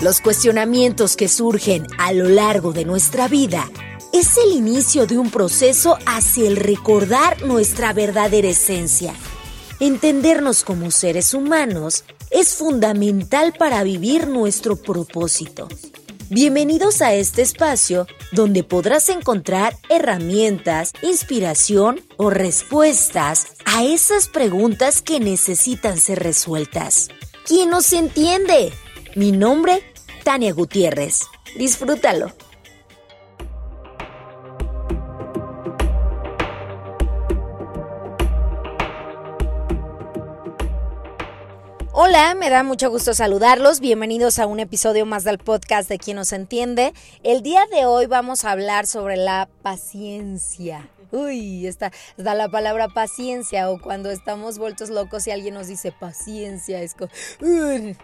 Los cuestionamientos que surgen a lo largo de nuestra vida es el inicio de un proceso hacia el recordar nuestra verdadera esencia. Entendernos como seres humanos es fundamental para vivir nuestro propósito. Bienvenidos a este espacio donde podrás encontrar herramientas, inspiración o respuestas a esas preguntas que necesitan ser resueltas. ¿Quién nos entiende? Mi nombre, Tania Gutiérrez. Disfrútalo. Hola, me da mucho gusto saludarlos. Bienvenidos a un episodio más del podcast de Quien nos entiende. El día de hoy vamos a hablar sobre la paciencia. Uy, está, está la palabra paciencia o cuando estamos vueltos locos y alguien nos dice paciencia, es como,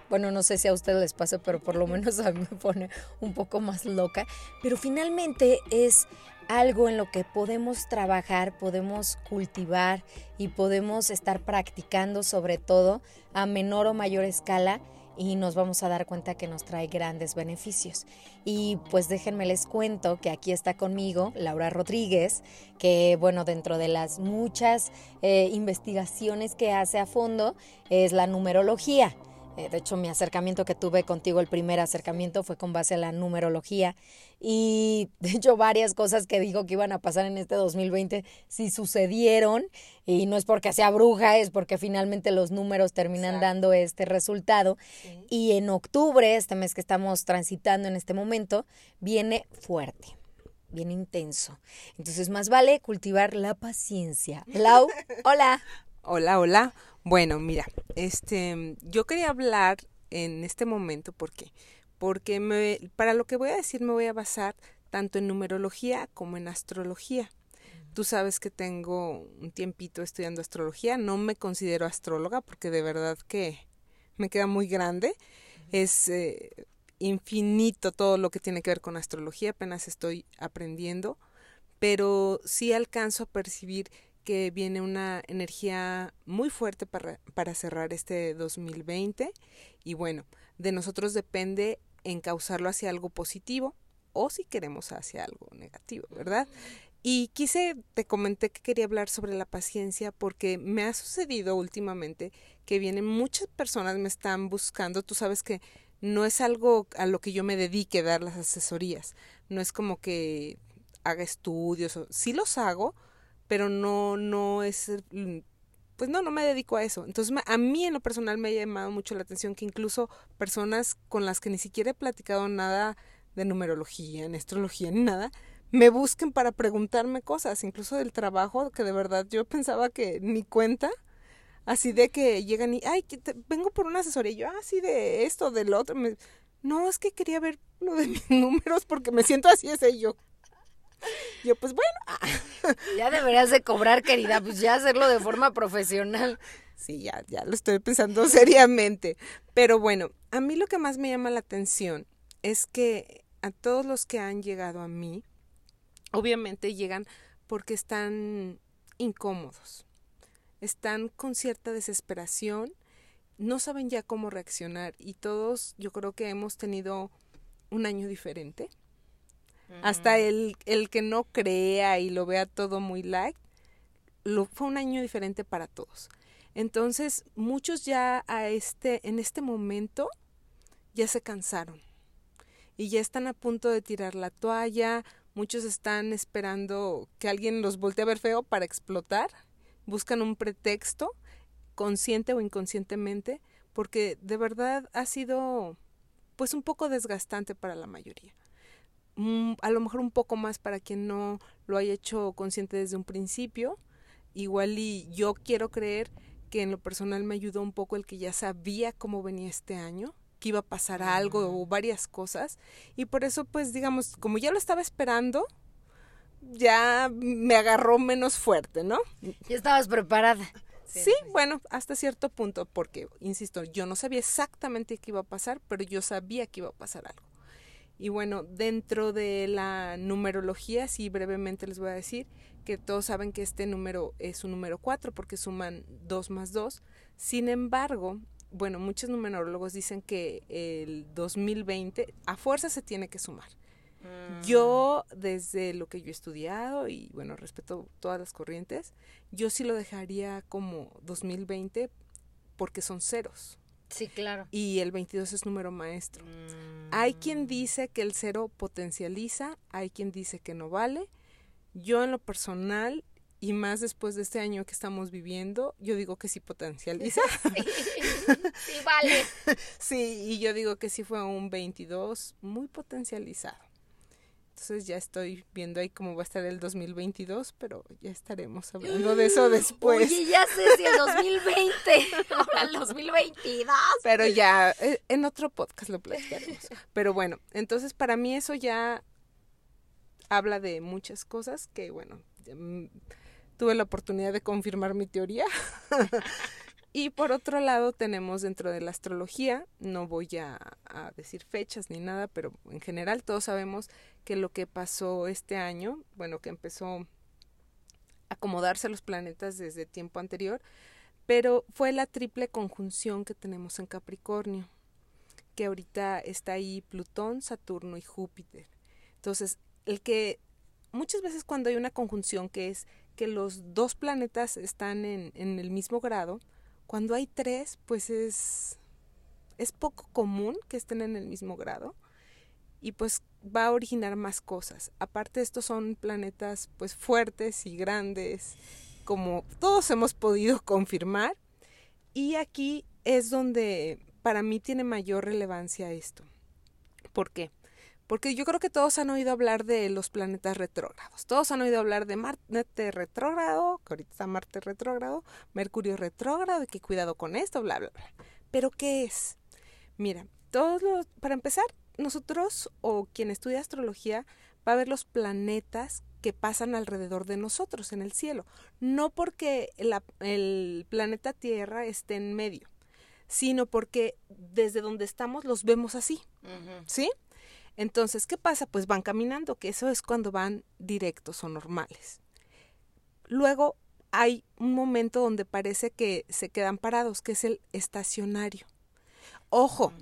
bueno, no sé si a ustedes les pasa, pero por lo menos a mí me pone un poco más loca. Pero finalmente es algo en lo que podemos trabajar, podemos cultivar y podemos estar practicando sobre todo a menor o mayor escala y nos vamos a dar cuenta que nos trae grandes beneficios. Y pues déjenme les cuento que aquí está conmigo Laura Rodríguez, que bueno, dentro de las muchas eh, investigaciones que hace a fondo es la numerología. Eh, de hecho, mi acercamiento que tuve contigo, el primer acercamiento fue con base a la numerología. Y de hecho, varias cosas que dijo que iban a pasar en este 2020 sí sucedieron. Y no es porque sea bruja, es porque finalmente los números terminan dando este resultado. Y en octubre, este mes que estamos transitando en este momento, viene fuerte bien intenso. Entonces, más vale cultivar la paciencia. Lau, hola. Hola, hola. Bueno, mira, este, yo quería hablar en este momento porque, porque me, para lo que voy a decir me voy a basar tanto en numerología como en astrología. Tú sabes que tengo un tiempito estudiando astrología, no me considero astróloga porque de verdad que me queda muy grande. Es eh, infinito todo lo que tiene que ver con astrología, apenas estoy aprendiendo, pero sí alcanzo a percibir que viene una energía muy fuerte para, para cerrar este 2020 y bueno, de nosotros depende encauzarlo hacia algo positivo o si queremos hacia algo negativo, ¿verdad? Y quise, te comenté que quería hablar sobre la paciencia porque me ha sucedido últimamente que vienen muchas personas, me están buscando, tú sabes que no es algo a lo que yo me dedique dar las asesorías, no es como que haga estudios, sí los hago, pero no, no es, mm, pues no, no me dedico a eso. Entonces a mí en lo personal me ha llamado mucho la atención que incluso personas con las que ni siquiera he platicado nada de numerología, en astrología, ni nada, me busquen para preguntarme cosas, incluso del trabajo, que de verdad yo pensaba que ni cuenta, así de que llegan y, ay, que vengo por una asesoría, y yo, así ah, de esto, del otro, no, es que quería ver lo de mis números porque me siento así, ese yo. Yo, pues bueno. Ya deberías de cobrar, querida, pues ya hacerlo de forma profesional. Sí, ya, ya lo estoy pensando seriamente. Pero bueno, a mí lo que más me llama la atención es que a todos los que han llegado a mí, obviamente llegan porque están incómodos, están con cierta desesperación, no saben ya cómo reaccionar y todos yo creo que hemos tenido un año diferente hasta el, el que no crea y lo vea todo muy light, lo, fue un año diferente para todos. Entonces, muchos ya a este, en este momento ya se cansaron y ya están a punto de tirar la toalla, muchos están esperando que alguien los voltee a ver feo para explotar, buscan un pretexto, consciente o inconscientemente, porque de verdad ha sido pues un poco desgastante para la mayoría. A lo mejor un poco más para quien no lo haya hecho consciente desde un principio. Igual y yo quiero creer que en lo personal me ayudó un poco el que ya sabía cómo venía este año, que iba a pasar algo o varias cosas. Y por eso, pues digamos, como ya lo estaba esperando, ya me agarró menos fuerte, ¿no? Ya estabas preparada. Sí, bueno, hasta cierto punto, porque, insisto, yo no sabía exactamente qué iba a pasar, pero yo sabía que iba a pasar algo. Y bueno, dentro de la numerología, sí brevemente les voy a decir que todos saben que este número es un número 4 porque suman 2 más 2. Sin embargo, bueno, muchos numerólogos dicen que el 2020 a fuerza se tiene que sumar. Mm. Yo, desde lo que yo he estudiado y bueno, respeto todas las corrientes, yo sí lo dejaría como 2020 porque son ceros. Sí, claro. Y el 22 es número maestro. Hay quien mm. dice que el cero potencializa, hay quien dice que no vale. Yo en lo personal y más después de este año que estamos viviendo, yo digo que sí potencializa. Sí, vale. Sí, y yo digo que sí fue un 22 muy potencializado. Entonces ya estoy viendo ahí cómo va a estar el 2022, pero ya estaremos hablando de eso después. Oye, ya sé si el 2020, ahora el 2022. Pero ya, eh, en otro podcast lo platicaremos. Pero bueno, entonces para mí eso ya habla de muchas cosas que, bueno, mm, tuve la oportunidad de confirmar mi teoría. y por otro lado tenemos dentro de la astrología, no voy a, decir fechas ni nada, pero en general todos sabemos que lo que pasó este año, bueno, que empezó a acomodarse los planetas desde tiempo anterior, pero fue la triple conjunción que tenemos en Capricornio, que ahorita está ahí Plutón, Saturno y Júpiter. Entonces, el que muchas veces cuando hay una conjunción que es que los dos planetas están en, en el mismo grado, cuando hay tres, pues es, es poco común que estén en el mismo grado y pues va a originar más cosas. Aparte estos son planetas pues fuertes y grandes, como todos hemos podido confirmar. Y aquí es donde para mí tiene mayor relevancia esto. ¿Por qué? Porque yo creo que todos han oído hablar de los planetas retrógrados. Todos han oído hablar de Marte retrógrado, que ahorita está Marte retrógrado, Mercurio retrógrado, y que cuidado con esto, bla, bla, bla. Pero ¿qué es? Mira, todos los, para empezar, nosotros o quien estudia astrología va a ver los planetas que pasan alrededor de nosotros en el cielo. No porque el planeta Tierra esté en medio, sino porque desde donde estamos los vemos así. ¿Sí? Entonces, ¿qué pasa? Pues van caminando, que eso es cuando van directos o normales. Luego hay un momento donde parece que se quedan parados, que es el estacionario. Ojo,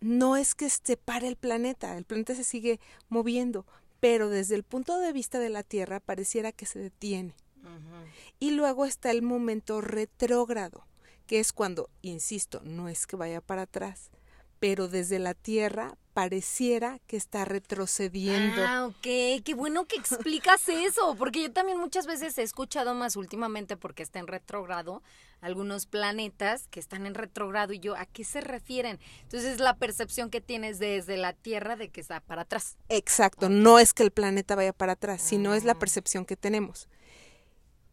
no es que se pare el planeta, el planeta se sigue moviendo, pero desde el punto de vista de la Tierra pareciera que se detiene. Y luego está el momento retrógrado, que es cuando, insisto, no es que vaya para atrás, pero desde la Tierra pareciera que está retrocediendo. Ah, ok, qué bueno que explicas eso, porque yo también muchas veces he escuchado más últimamente porque está en retrogrado algunos planetas que están en retrogrado y yo, ¿a qué se refieren? Entonces es la percepción que tienes desde la Tierra de que está para atrás. Exacto, no es que el planeta vaya para atrás, sino es la ah. percepción que tenemos.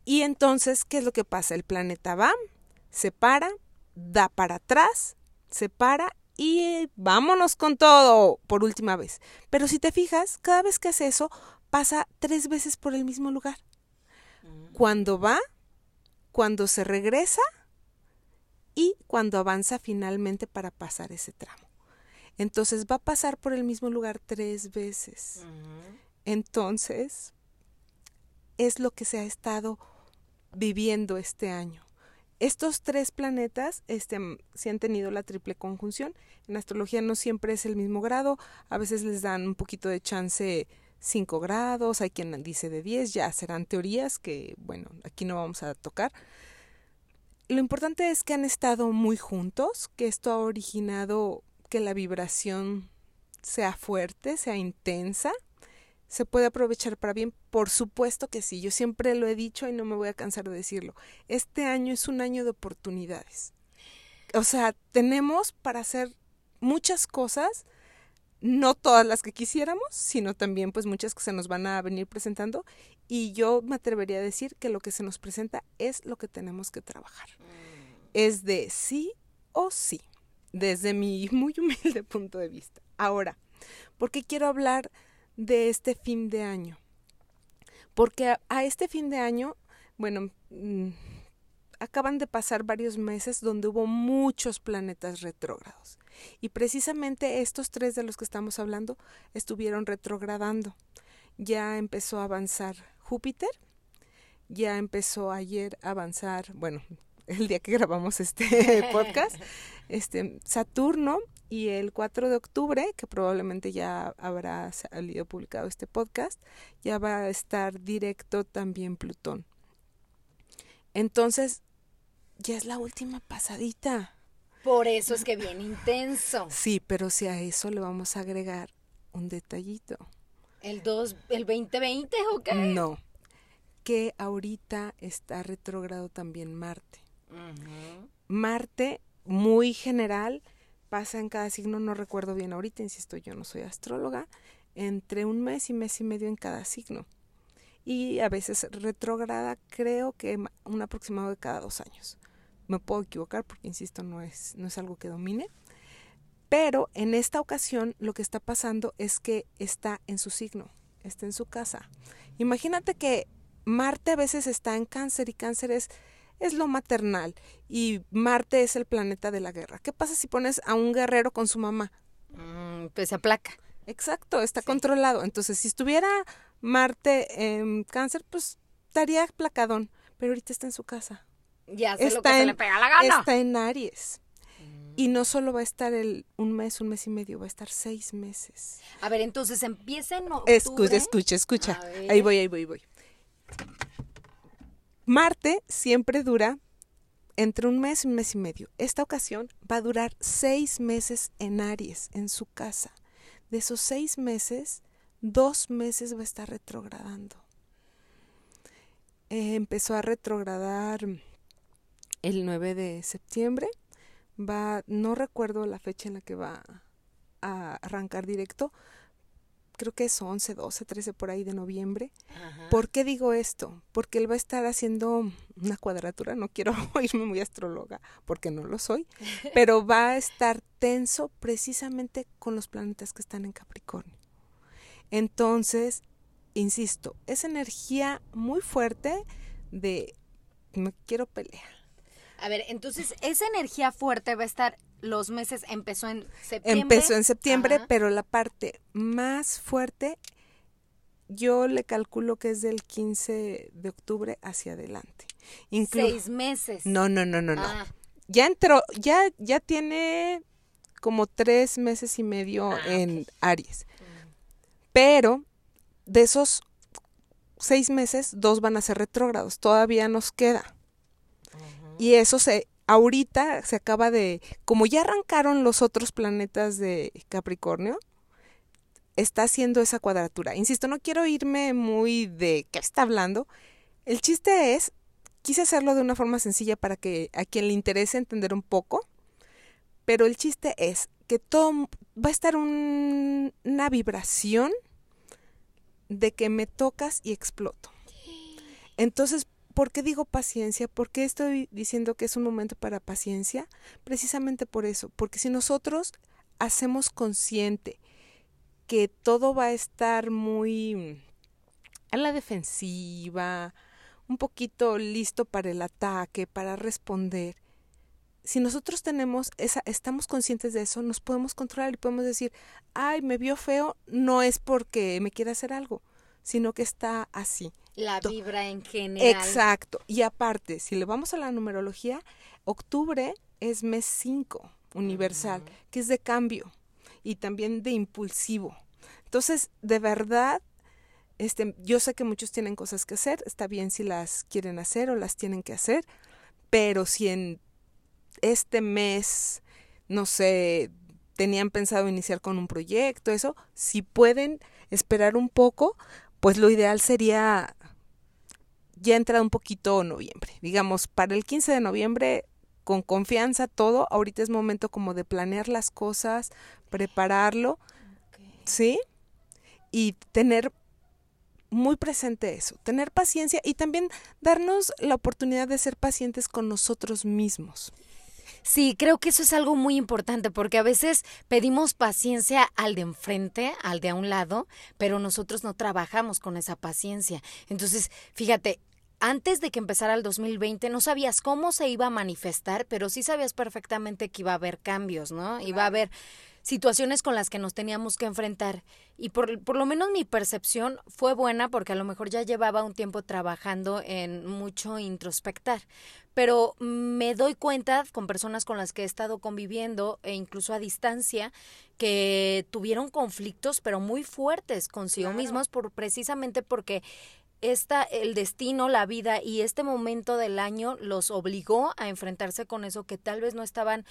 Y entonces, ¿qué es lo que pasa? El planeta va, se para, da para atrás, se para y vámonos con todo por última vez. Pero si te fijas, cada vez que hace eso, pasa tres veces por el mismo lugar. Mm. Cuando va, cuando se regresa y cuando avanza finalmente para pasar ese tramo. Entonces va a pasar por el mismo lugar tres veces. Entonces, es lo que se ha estado viviendo este año. Estos tres planetas este, sí han tenido la triple conjunción. En astrología no siempre es el mismo grado, a veces les dan un poquito de chance 5 grados, hay quien dice de 10, ya serán teorías que, bueno, aquí no vamos a tocar. Lo importante es que han estado muy juntos, que esto ha originado que la vibración sea fuerte, sea intensa se puede aprovechar para bien? Por supuesto que sí, yo siempre lo he dicho y no me voy a cansar de decirlo. Este año es un año de oportunidades. O sea, tenemos para hacer muchas cosas, no todas las que quisiéramos, sino también pues muchas que se nos van a venir presentando y yo me atrevería a decir que lo que se nos presenta es lo que tenemos que trabajar. Es de sí o sí, desde mi muy humilde punto de vista. Ahora, ¿por qué quiero hablar de este fin de año. Porque a, este fin de año, bueno, mm, acaban de pasar varios meses donde hubo muchos planetas retrógrados. Y precisamente estos tres de los que estamos hablando estuvieron retrogradando. Ya empezó a avanzar Júpiter, ya empezó ayer a avanzar, bueno, el día que grabamos este podcast, este Saturno y el 4 de octubre, que probablemente ya habrá salido publicado este podcast, ya va a estar directo también Plutón. Entonces, ya es la última pasadita. Por eso es que viene intenso. Sí, pero si a eso le vamos a agregar un detallito. ¿El, dos, el 2020 o qué? No, que ahorita está retrógrado también Marte. Marte, muy general, pasa en cada signo, no recuerdo bien ahorita, insisto, yo no soy astróloga, entre un mes y mes y medio en cada signo. Y a veces retrógrada, creo que un aproximado de cada dos años. Me puedo equivocar porque, insisto, no es, no es algo que domine. Pero en esta ocasión lo que está pasando es que está en su signo, está en su casa. Imagínate que Marte a veces está en cáncer y cáncer es, es lo maternal y Marte es el planeta de la guerra. ¿Qué pasa si pones a un guerrero con su mamá? Mm, pues se aplaca. Exacto, está controlado. Entonces, si estuviera Marte en cáncer, pues estaría aplacadón, pero ahorita está en su casa. Ya está lo que se le pega la gana. Está en Aries. Y no solo va a estar el, un mes, un mes y medio, va a estar seis meses. A ver, entonces empieza en. Escucha, escucha, escucha. Ahí voy, ahí voy, ahí voy. Marte siempre dura entre un mes y un mes y medio. Esta ocasión va a durar seis meses en Aries, en su casa. De esos seis meses, dos meses va a estar retrogradando. Eh, empezó a retrogradar el 9 de septiembre. Va, no recuerdo la fecha en la que va a arrancar directo, creo que es 11, 12, 13 por ahí de noviembre. ¿Por qué digo esto? Porque él va a estar haciendo una cuadratura, no quiero oírme muy astróloga porque no lo soy, pero va a estar tenso precisamente con los planetas que están en Capricornio. Entonces, insisto, es energía muy fuerte de no quiero pelear. A ver, entonces esa energía fuerte va a estar los meses empezó en septiembre. Empezó en septiembre, pero la parte más fuerte yo le calculo que es del 15 de octubre hacia adelante. Seis meses. No, no, no, no, no. Ah. Ya entró, ya, ya tiene como tres meses y medio ah, en Aries. Mm. Pero de esos seis meses, dos van a ser retrógrados. Todavía nos queda. Y eso se ahorita se acaba de, como ya arrancaron los otros planetas de Capricornio, está haciendo esa cuadratura. Insisto, no quiero irme muy de qué está hablando. El chiste es, quise hacerlo de una forma sencilla para que a quien le interese entender un poco, pero el chiste es que todo va a estar una vibración de que me tocas y exploto. Entonces, ¿Por qué digo paciencia? ¿Por qué estoy diciendo que es un momento para paciencia? Precisamente por eso, porque si nosotros hacemos consciente que todo va a estar muy a la defensiva, un poquito listo para el ataque, para responder. Si nosotros tenemos esa, estamos conscientes de eso, nos podemos controlar y podemos decir, ay, me vio feo, no es porque me quiera hacer algo, sino que está así. La vibra en general. Exacto. Y aparte, si le vamos a la numerología, octubre es mes 5 universal, que es de cambio y también de impulsivo. Entonces, de verdad, este, yo sé que muchos tienen cosas que hacer, está bien si las quieren hacer o las tienen que hacer, pero si en este mes, no sé, tenían pensado iniciar con un proyecto, eso, si pueden esperar un poco, pues lo ideal sería ya entrado un poquito noviembre. Digamos, para el 15 de noviembre, con confianza todo, ahorita es momento como de planear las cosas, prepararlo, ¿sí? Y tener muy presente eso, tener paciencia y también darnos la oportunidad de ser pacientes con nosotros mismos. Sí, creo que eso es algo muy importante porque a veces pedimos paciencia al de enfrente, al de a un lado, pero nosotros no trabajamos con esa paciencia. Entonces, fíjate, antes de que empezara el 2020 no sabías cómo se iba a manifestar, pero sí sabías perfectamente que iba a haber cambios, ¿no? Iba a haber situaciones con las que nos teníamos que enfrentar. Y por, por, lo menos mi percepción fue buena porque a lo mejor ya llevaba un tiempo trabajando en mucho introspectar. Pero me doy cuenta con personas con las que he estado conviviendo e incluso a distancia que tuvieron conflictos pero muy fuertes consigo mismos por precisamente porque esta, el destino, la vida y este momento del año los obligó a enfrentarse con eso que tal vez no estaban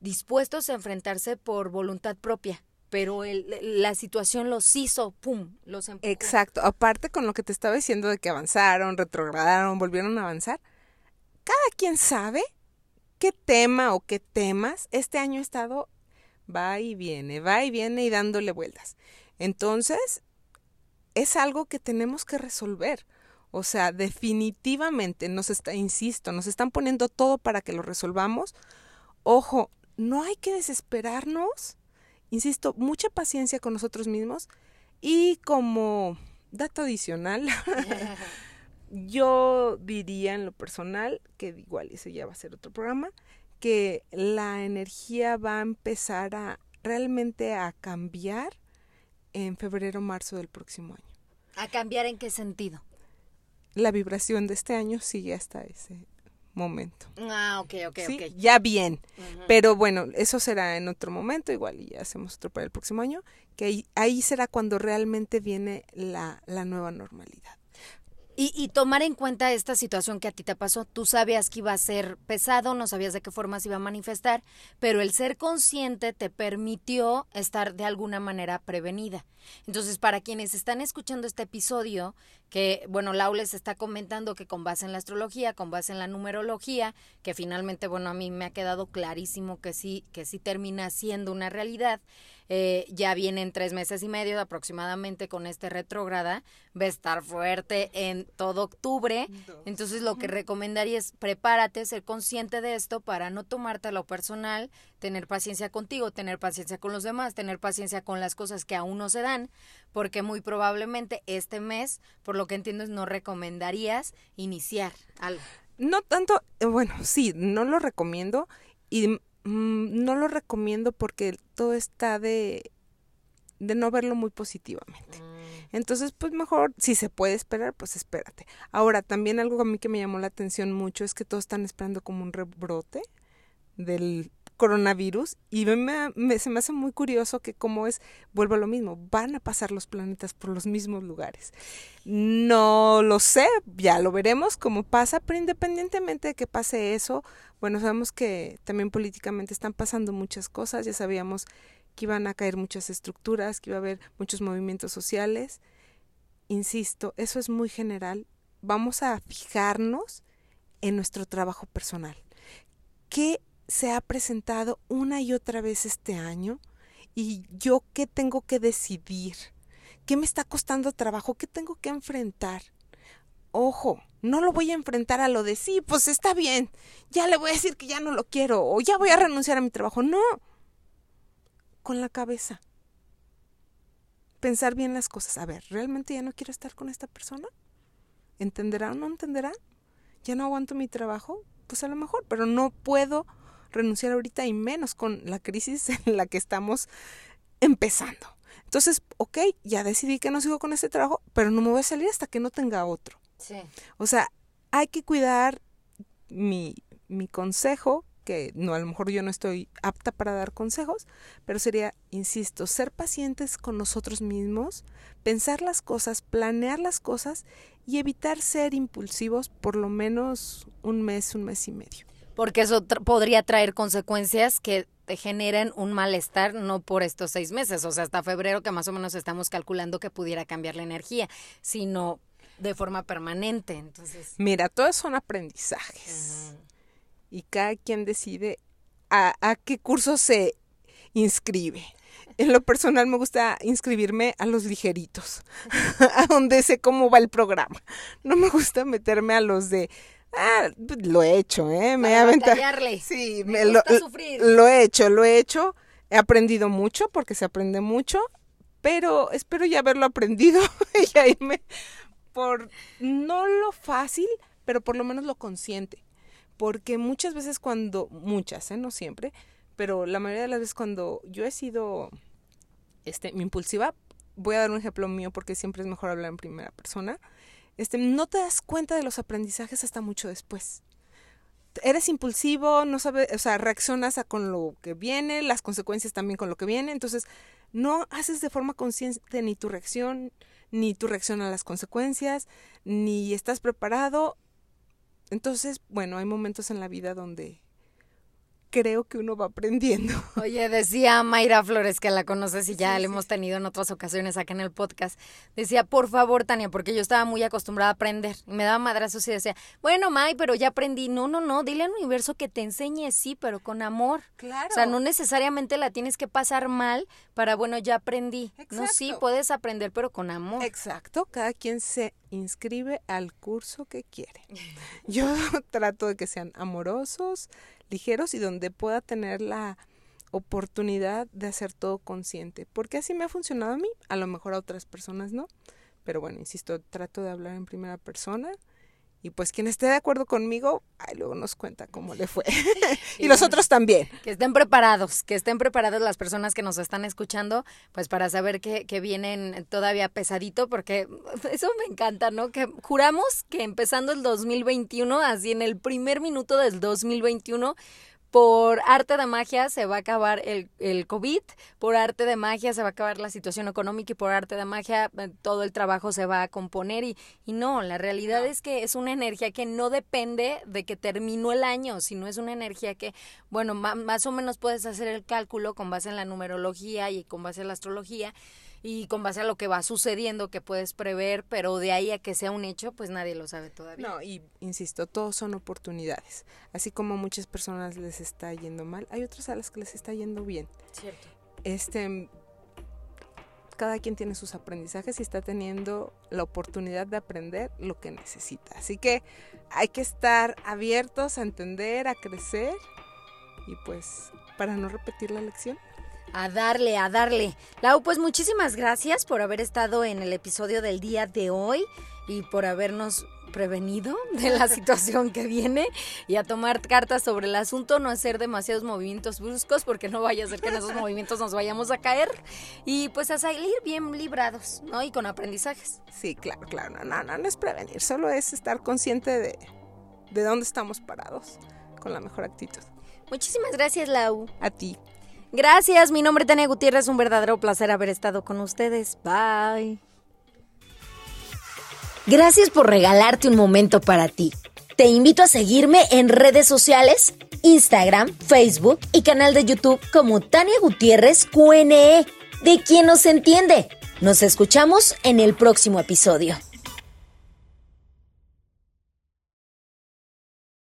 dispuestos a enfrentarse por voluntad propia pero el, la situación los hizo, ¡pum!, los empujó. Exacto, aparte con lo que te estaba diciendo de que avanzaron, retrogradaron, volvieron a avanzar, cada quien sabe qué tema o qué temas este año ha estado va y viene, va y viene y dándole vueltas. Entonces, es algo que tenemos que resolver. O sea, definitivamente nos está, insisto, nos están poniendo todo para que lo resolvamos. Ojo, no hay que desesperarnos. Insisto, mucha paciencia con nosotros mismos. Y como dato adicional, yo diría en lo personal, que igual ese ya va a ser otro programa, que la energía va a empezar a realmente a cambiar en febrero marzo del próximo año. ¿A cambiar en qué sentido? La vibración de este año sigue hasta ese momento. Ah, ok, ok, ¿Sí? ok. Ya bien. Pero bueno, eso será en otro momento, igual y ya hacemos otro para el próximo año, que ahí, ahí será cuando realmente viene la, la nueva normalidad. Y, y, tomar en cuenta esta situación que a ti te pasó. Tú sabías que iba a ser pesado, no sabías de qué forma se iba a manifestar, pero el ser consciente te permitió estar de alguna manera prevenida. Entonces, para quienes están escuchando este episodio, que, bueno, Lau les está comentando que con base en la astrología, con base en la numerología, que finalmente, bueno, a mí me ha quedado clarísimo que sí, que sí termina siendo una realidad. Eh, ya vienen tres meses y medio aproximadamente con este retrógrada, va a estar fuerte en todo octubre, entonces lo que recomendaría es prepárate, ser consciente de esto para no tomarte lo personal, tener paciencia contigo, tener paciencia con los demás, tener paciencia con las cosas que aún no se dan, porque muy probablemente este mes, por lo que entiendo, no recomendarías iniciar algo. No tanto, eh, bueno, sí, no lo recomiendo y Mm, no lo recomiendo porque todo está de, de no verlo muy positivamente. Mm. Entonces, pues mejor, si se puede esperar, pues espérate. Ahora, también algo a mí que me llamó la atención mucho es que todos están esperando como un rebrote del coronavirus y me, me, se me hace muy curioso que como es, vuelvo a lo mismo, van a pasar los planetas por los mismos lugares. No lo sé, ya lo veremos cómo pasa, pero independientemente de que pase eso, bueno, sabemos que también políticamente están pasando muchas cosas, ya sabíamos que iban a caer muchas estructuras, que iba a haber muchos movimientos sociales. Insisto, eso es muy general. Vamos a fijarnos en nuestro trabajo personal. ¿Qué se ha presentado una y otra vez este año? ¿Y yo qué tengo que decidir? ¿Qué me está costando trabajo? ¿Qué tengo que enfrentar? Ojo, no lo voy a enfrentar a lo de sí, pues está bien, ya le voy a decir que ya no lo quiero o ya voy a renunciar a mi trabajo. No, con la cabeza. Pensar bien las cosas. A ver, ¿realmente ya no quiero estar con esta persona? ¿Entenderá o no entenderá? ¿Ya no aguanto mi trabajo? Pues a lo mejor, pero no puedo renunciar ahorita y menos con la crisis en la que estamos empezando. Entonces, ok, ya decidí que no sigo con este trabajo, pero no me voy a salir hasta que no tenga otro. Sí. O sea, hay que cuidar mi, mi consejo, que no, a lo mejor yo no estoy apta para dar consejos, pero sería, insisto, ser pacientes con nosotros mismos, pensar las cosas, planear las cosas y evitar ser impulsivos por lo menos un mes, un mes y medio. Porque eso tra podría traer consecuencias que te generen un malestar no por estos seis meses, o sea, hasta febrero que más o menos estamos calculando que pudiera cambiar la energía, sino de forma permanente. Entonces, mira, todos son aprendizajes. Uh -huh. Y cada quien decide a, a qué curso se inscribe. En lo personal me gusta inscribirme a los ligeritos, a donde sé cómo va el programa. No me gusta meterme a los de Ah, lo he hecho, ¿eh? Me Para he aventado. Sí, me, me lo, sufrir. lo he hecho, lo he hecho. He aprendido mucho porque se aprende mucho, pero espero ya haberlo aprendido y ya irme por no lo fácil, pero por lo menos lo consciente. Porque muchas veces cuando, muchas, ¿eh? no siempre, pero la mayoría de las veces cuando yo he sido este, mi impulsiva, voy a dar un ejemplo mío porque siempre es mejor hablar en primera persona, este, no te das cuenta de los aprendizajes hasta mucho después. Eres impulsivo, no sabes, o sea, reaccionas a con lo que viene, las consecuencias también con lo que viene, entonces no haces de forma consciente ni tu reacción, ni tu reacción a las consecuencias, ni estás preparado. Entonces, bueno, hay momentos en la vida donde creo que uno va aprendiendo. Oye, decía Mayra Flores, que la conoces y ya la hemos tenido en otras ocasiones acá en el podcast. Decía, por favor, Tania, porque yo estaba muy acostumbrada a aprender. Me daba madrazos y decía, bueno, May, pero ya aprendí. No, no, no, dile al universo que te enseñe, sí, pero con amor. Claro. O sea, no necesariamente la tienes que pasar mal para, bueno, ya aprendí. No, sí, puedes aprender, pero con amor. Exacto, cada quien se inscribe al curso que quiere. Yo trato de que sean amorosos, ligeros y donde pueda tener la oportunidad de hacer todo consciente. Porque así me ha funcionado a mí, a lo mejor a otras personas no. Pero bueno, insisto, trato de hablar en primera persona y pues quien esté de acuerdo conmigo, ay, luego nos cuenta cómo le fue. y los otros también. Que estén preparados, que estén preparadas las personas que nos están escuchando, pues para saber que, que vienen todavía pesadito, porque eso me encanta, ¿no? Que juramos que empezando el 2021, así en el primer minuto del 2021, por arte de magia se va a acabar el, el, COVID, por arte de magia se va a acabar la situación económica y por arte de magia eh, todo el trabajo se va a componer y, y no, la realidad es que es una energía que no depende de que terminó el año, sino es una energía que, bueno, más o menos puedes hacer el cálculo con base en la numerología y con base en la astrología y con base a lo que va sucediendo que puedes prever, pero de ahí a que sea un hecho, pues nadie lo sabe todavía. No, y insisto, todos son oportunidades. Así como a muchas personas les está yendo mal, hay otras a las que les está yendo bien. Cierto. Este cada quien tiene sus aprendizajes y está teniendo la oportunidad de aprender lo que necesita. Así que hay que estar abiertos a entender, a crecer y pues para no repetir la lección, a darle, a darle. Lau, pues muchísimas gracias por haber estado en el episodio del día de hoy y por habernos prevenido de la situación que viene y a tomar cartas sobre el asunto, no hacer demasiados movimientos bruscos porque no vaya a ser que en esos movimientos nos vayamos a caer y pues a salir bien librados, ¿no? Y con aprendizajes. Sí, claro, claro, no, no, no, no es prevenir, solo es estar consciente de, de dónde estamos parados con la mejor actitud. Muchísimas gracias, Lau. A ti. Gracias, mi nombre es Tania Gutiérrez, un verdadero placer haber estado con ustedes. Bye. Gracias por regalarte un momento para ti. Te invito a seguirme en redes sociales, Instagram, Facebook y canal de YouTube como Tania Gutiérrez QNE, de quien nos entiende. Nos escuchamos en el próximo episodio.